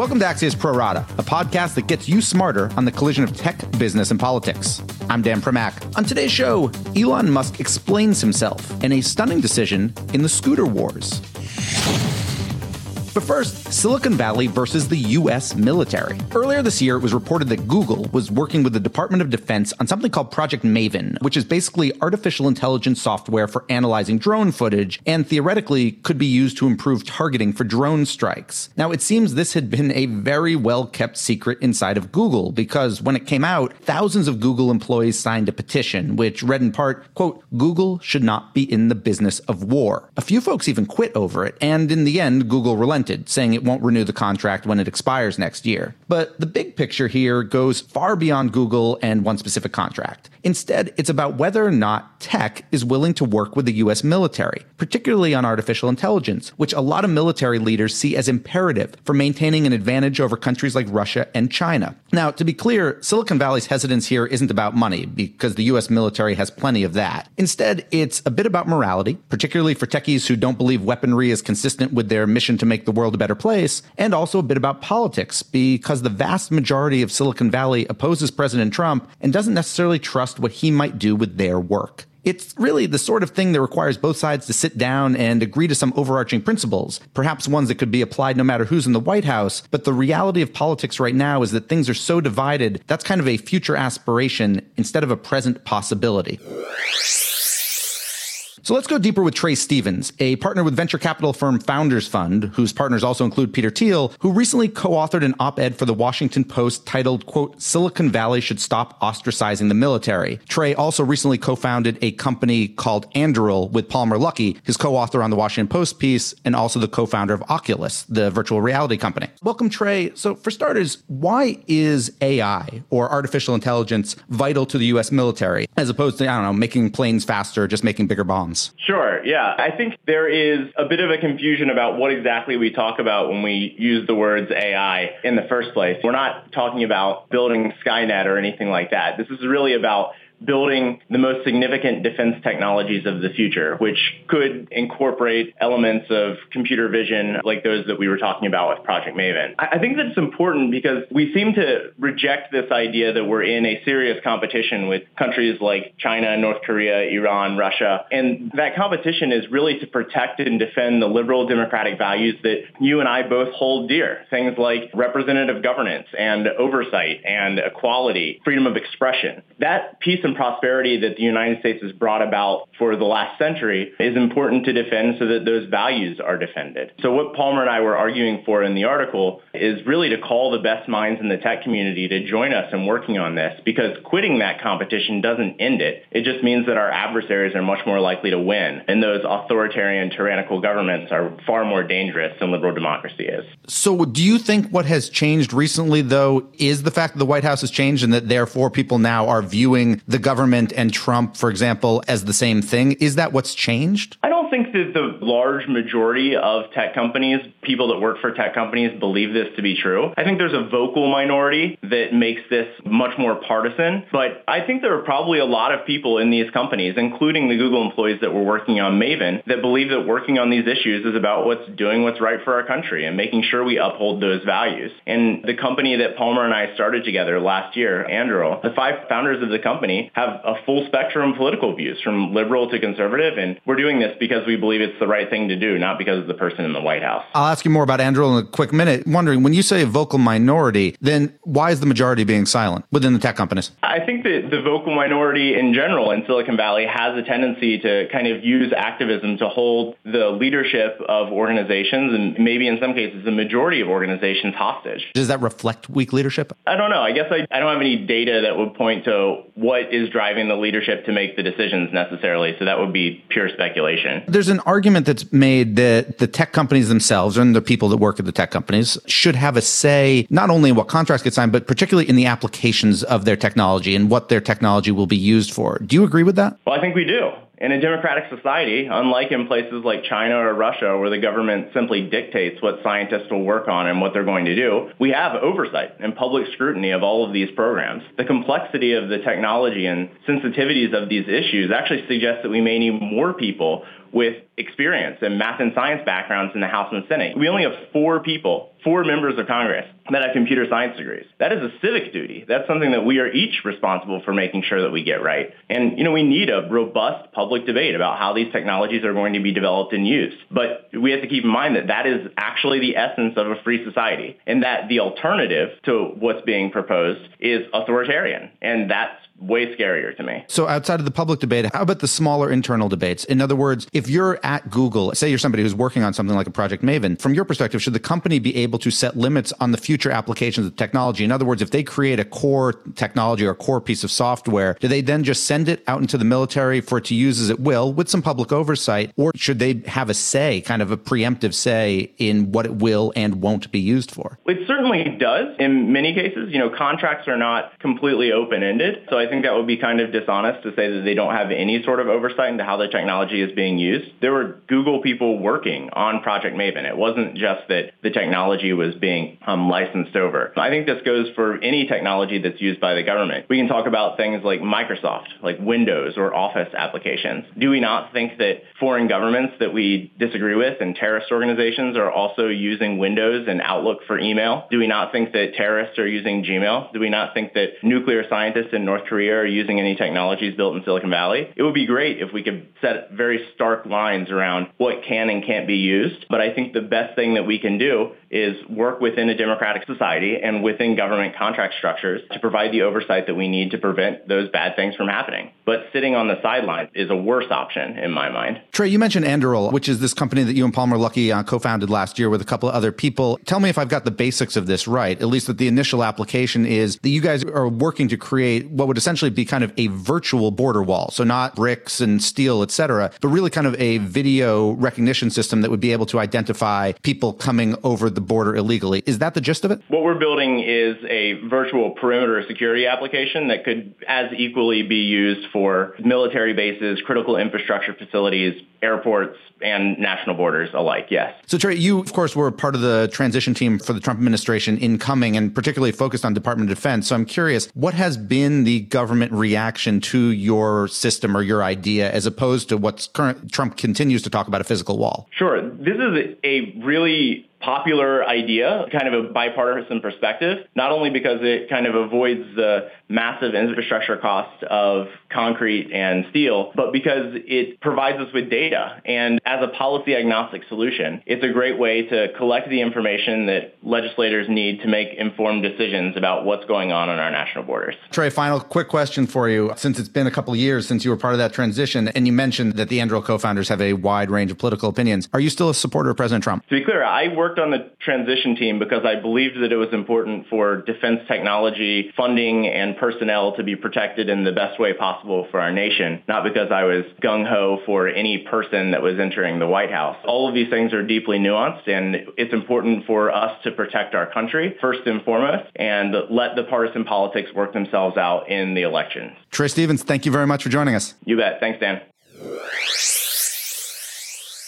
Welcome to Axios Pro Rata, a podcast that gets you smarter on the collision of tech, business, and politics. I'm Dan Primack. On today's show, Elon Musk explains himself in a stunning decision in the scooter wars. But first, Silicon Valley versus the U.S. military. Earlier this year, it was reported that Google was working with the Department of Defense on something called Project Maven, which is basically artificial intelligence software for analyzing drone footage and theoretically could be used to improve targeting for drone strikes. Now, it seems this had been a very well kept secret inside of Google because when it came out, thousands of Google employees signed a petition which read in part, quote, Google should not be in the business of war. A few folks even quit over it, and in the end, Google relented relented, saying it won't renew the contract when it expires next year. But the big picture here goes far beyond Google and one specific contract. Instead, it's about whether or not tech is willing to work with the US military, particularly on artificial intelligence, which a lot of military leaders see as imperative for maintaining an advantage over countries like Russia and China. Now, to be clear, Silicon Valley's hesitance here isn't about money, because the US military has plenty of that. Instead, it's a bit about morality, particularly for techies who don't believe weaponry is consistent with their mission to make the world a better place, and also a bit about politics, because the vast majority of Silicon Valley opposes President Trump and doesn't necessarily trust what he might do with their work. It's really the sort of thing that requires both sides to sit down and agree to some overarching principles, perhaps ones that could be applied no matter who's in the White House. But the reality of politics right now is that things are so divided, that's kind of a future aspiration instead of a present possibility. So let's go deeper with Trae Stephens, a partner with venture capital firm Founders Fund, whose partners also include Peter Thiel, who recently co-authored an op-ed for the Washington Post titled, quote, Silicon Valley should stop ostracizing the military. Trae also recently co-founded a company called Anduril with Palmer Luckey, his co-author on the Washington Post piece, and also the co-founder of Oculus, the virtual reality company. Welcome, Trae. So for starters, why is AI or artificial intelligence vital to the U.S. military as opposed to, I don't know, making planes faster, just making bigger bombs? Sure. Yeah. I think there is a bit of a confusion about what exactly we talk about when we use the words AI in the first place. We're not talking about building Skynet or anything like that. This is really about building the most significant defense technologies of the future, which could incorporate elements of computer vision like those that we were talking about with Project Maven. I think that's important because we seem to reject this idea that we're in a serious competition with countries like China, North Korea, Iran, Russia. And that competition is really to protect and defend the liberal democratic values that you and I both hold dear. Things like representative governance and oversight and equality, freedom of expression. That piece and prosperity that the United States has brought about for the last century is important to defend so that those values are defended. So what Palmer and I were arguing for in the article is really to call the best minds in the tech community to join us in working on this because quitting that competition doesn't end it. It just means that our adversaries are much more likely to win and those authoritarian tyrannical governments are far more dangerous than liberal democracy is. So do you think what has changed recently though is the fact that the White House has changed and that therefore people now are viewing the government and Trump, for example, as the same thing. Is that what's changed? I don't think that the large majority of tech companies, people that work for tech companies, believe this to be true. I think there's a vocal minority that makes this much more partisan, but I think there are probably a lot of people in these companies, including the Google employees that were working on Maven, that believe that working on these issues is about what's doing what's right for our country and making sure we uphold those values. And the company that Palmer and I started together last year, Anduril, the five founders of the company have a full spectrum of political views from liberal to conservative, and we're doing this because we believe it's the right thing to do, not because of the person in the White House. I'll ask you more about Anduril in a quick minute. Wondering, when you say a vocal minority, then why is the majority being silent within the tech companies? I think that the vocal minority in general in Silicon Valley has a tendency to kind of use activism to hold the leadership of organizations and maybe in some cases the majority of organizations hostage. Does that reflect weak leadership? I don't know. I guess I, I don't have any data that would point to what is driving the leadership to make the decisions necessarily. So that would be pure speculation. There's an argument that's made that the tech companies themselves and the people that work at the tech companies should have a say not only in what contracts get signed, but particularly in the applications of their technology and what their technology will be used for. Do you agree with that? Well, I think we do. In a democratic society, unlike in places like China or Russia where the government simply dictates what scientists will work on and what they're going to do, we have oversight and public scrutiny of all of these programs. The complexity of the technology and sensitivities of these issues actually suggests that we may need more people with experience and math and science backgrounds in the House and Senate. We only have four people, four members of Congress that have computer science degrees. That is a civic duty. That's something that we are each responsible for making sure that we get right. And, you know, we need a robust public debate about how these technologies are going to be developed and used. But we have to keep in mind that that is actually the essence of a free society and that the alternative to what's being proposed is authoritarian. And that's way scarier to me. So outside of the public debate, how about the smaller internal debates? In other words, if you're at Google, say you're somebody who's working on something like a Project Maven, from your perspective, should the company be able to set limits on the future applications of technology? In other words, if they create a core technology or a core piece of software, do they then just send it out into the military for it to use as it will with some public oversight? Or should they have a say, kind of a preemptive say in what it will and won't be used for? It certainly does in many cases. You know, contracts are not completely open-ended. So I think that would be kind of dishonest to say that they don't have any sort of oversight into how the technology is being used. There were Google people working on Project Maven. It wasn't just that the technology was being um, licensed over. I think this goes for any technology that's used by the government. We can talk about things like Microsoft, like Windows or Office applications. Do we not think that foreign governments that we disagree with and terrorist organizations are also using Windows and Outlook for email? Do we not think that terrorists are using Gmail? Do we not think that nuclear scientists in North Korea Are using any technologies built in Silicon Valley. It would be great if we could set very stark lines around what can and can't be used. But I think the best thing that we can do is work within a democratic society and within government contract structures to provide the oversight that we need to prevent those bad things from happening. But sitting on the sidelines is a worse option in my mind. Trae, you mentioned Anduril, which is this company that you and Palmer Luckey uh, co-founded last year with a couple of other people. Tell me if I've got the basics of this right. At least that the initial application is that you guys are working to create what would essentially be kind of a virtual border wall. So not bricks and steel, et cetera, but really kind of a video recognition system that would be able to identify people coming over the border illegally. Is that the gist of it? What we're building is a virtual perimeter security application that could as equally be used for military bases, critical infrastructure facilities, airports, and national borders alike, yes. So, Trae, you, of course, were part of the transition team for the Trump administration incoming and particularly focused on Department of Defense. So I'm curious, what has been the government reaction to your system or your idea as opposed to what's current Trump continues to talk about a physical wall? Sure. This is a really popular idea, kind of a bipartisan perspective, not only because it kind of avoids the massive infrastructure costs of concrete and steel, but because it provides us with data. And as a policy agnostic solution, it's a great way to collect the information that legislators need to make informed decisions about what's going on on our national borders. Trae, final quick question for you. Since it's been a couple of years since you were part of that transition, and you mentioned that the Anduril co-founders have a wide range of political opinions, are you still a supporter of President Trump? To be clear, I worked on the transition team because I believed that it was important for defense technology funding and personnel to be protected in the best way possible for our nation, not because I was gung-ho for any person that was entering the White House. All of these things are deeply nuanced, and it's important for us to protect our country first and foremost and let the partisan politics work themselves out in the elections. Trae Stephens, thank you very much for joining us. You bet. Thanks, Dan.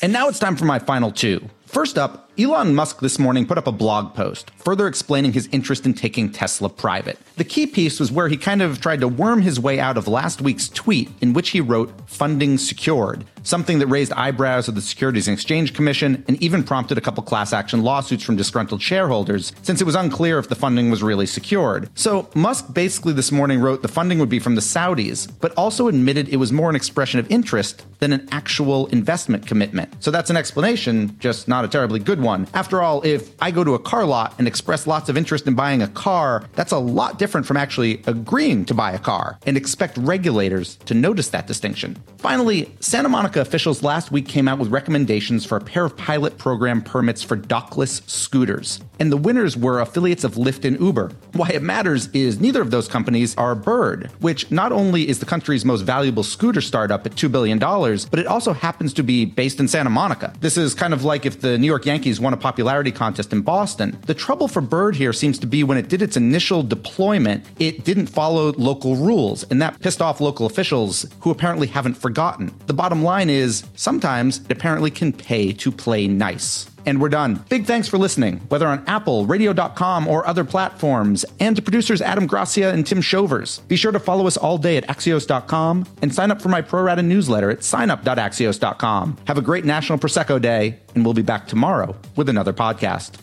And now it's time for my final two. First up, Elon Musk this morning put up a blog post, further explaining his interest in taking Tesla private. The key piece was where he kind of tried to worm his way out of last week's tweet, in which he wrote, funding secured, something that raised eyebrows of the Securities and Exchange Commission and even prompted a couple class action lawsuits from disgruntled shareholders, since it was unclear if the funding was really secured. So Musk basically this morning wrote the funding would be from the Saudis, but also admitted it was more an expression of interest than an actual investment commitment. So that's an explanation, just not a terribly good one. After all, if I go to a car lot and express lots of interest in buying a car, that's a lot different from actually agreeing to buy a car and expect regulators to notice that distinction. Finally, Santa Monica officials last week came out with recommendations for a pair of pilot program permits for dockless scooters. And the winners were affiliates of Lyft and Uber. Why it matters is neither of those companies are Bird, which not only is the country's most valuable scooter startup at $2 billion, but it also happens to be based in Santa Monica. This is kind of like if the New York Yankees won a popularity contest in Boston. The trouble for Bird here seems to be when it did its initial deployment, it didn't follow local rules, and that pissed off local officials who apparently haven't forgotten. The bottom line is sometimes it apparently can pay to play nice. And we're done. Big thanks for listening, whether on Apple, radio.com, or other platforms, and to producers Adam Gracia and Tim Shovers. Be sure to follow us all day at Axios.com and sign up for my pro rata newsletter at signup.axios.com. Have a great National Prosecco Day, and we'll be back tomorrow with another podcast.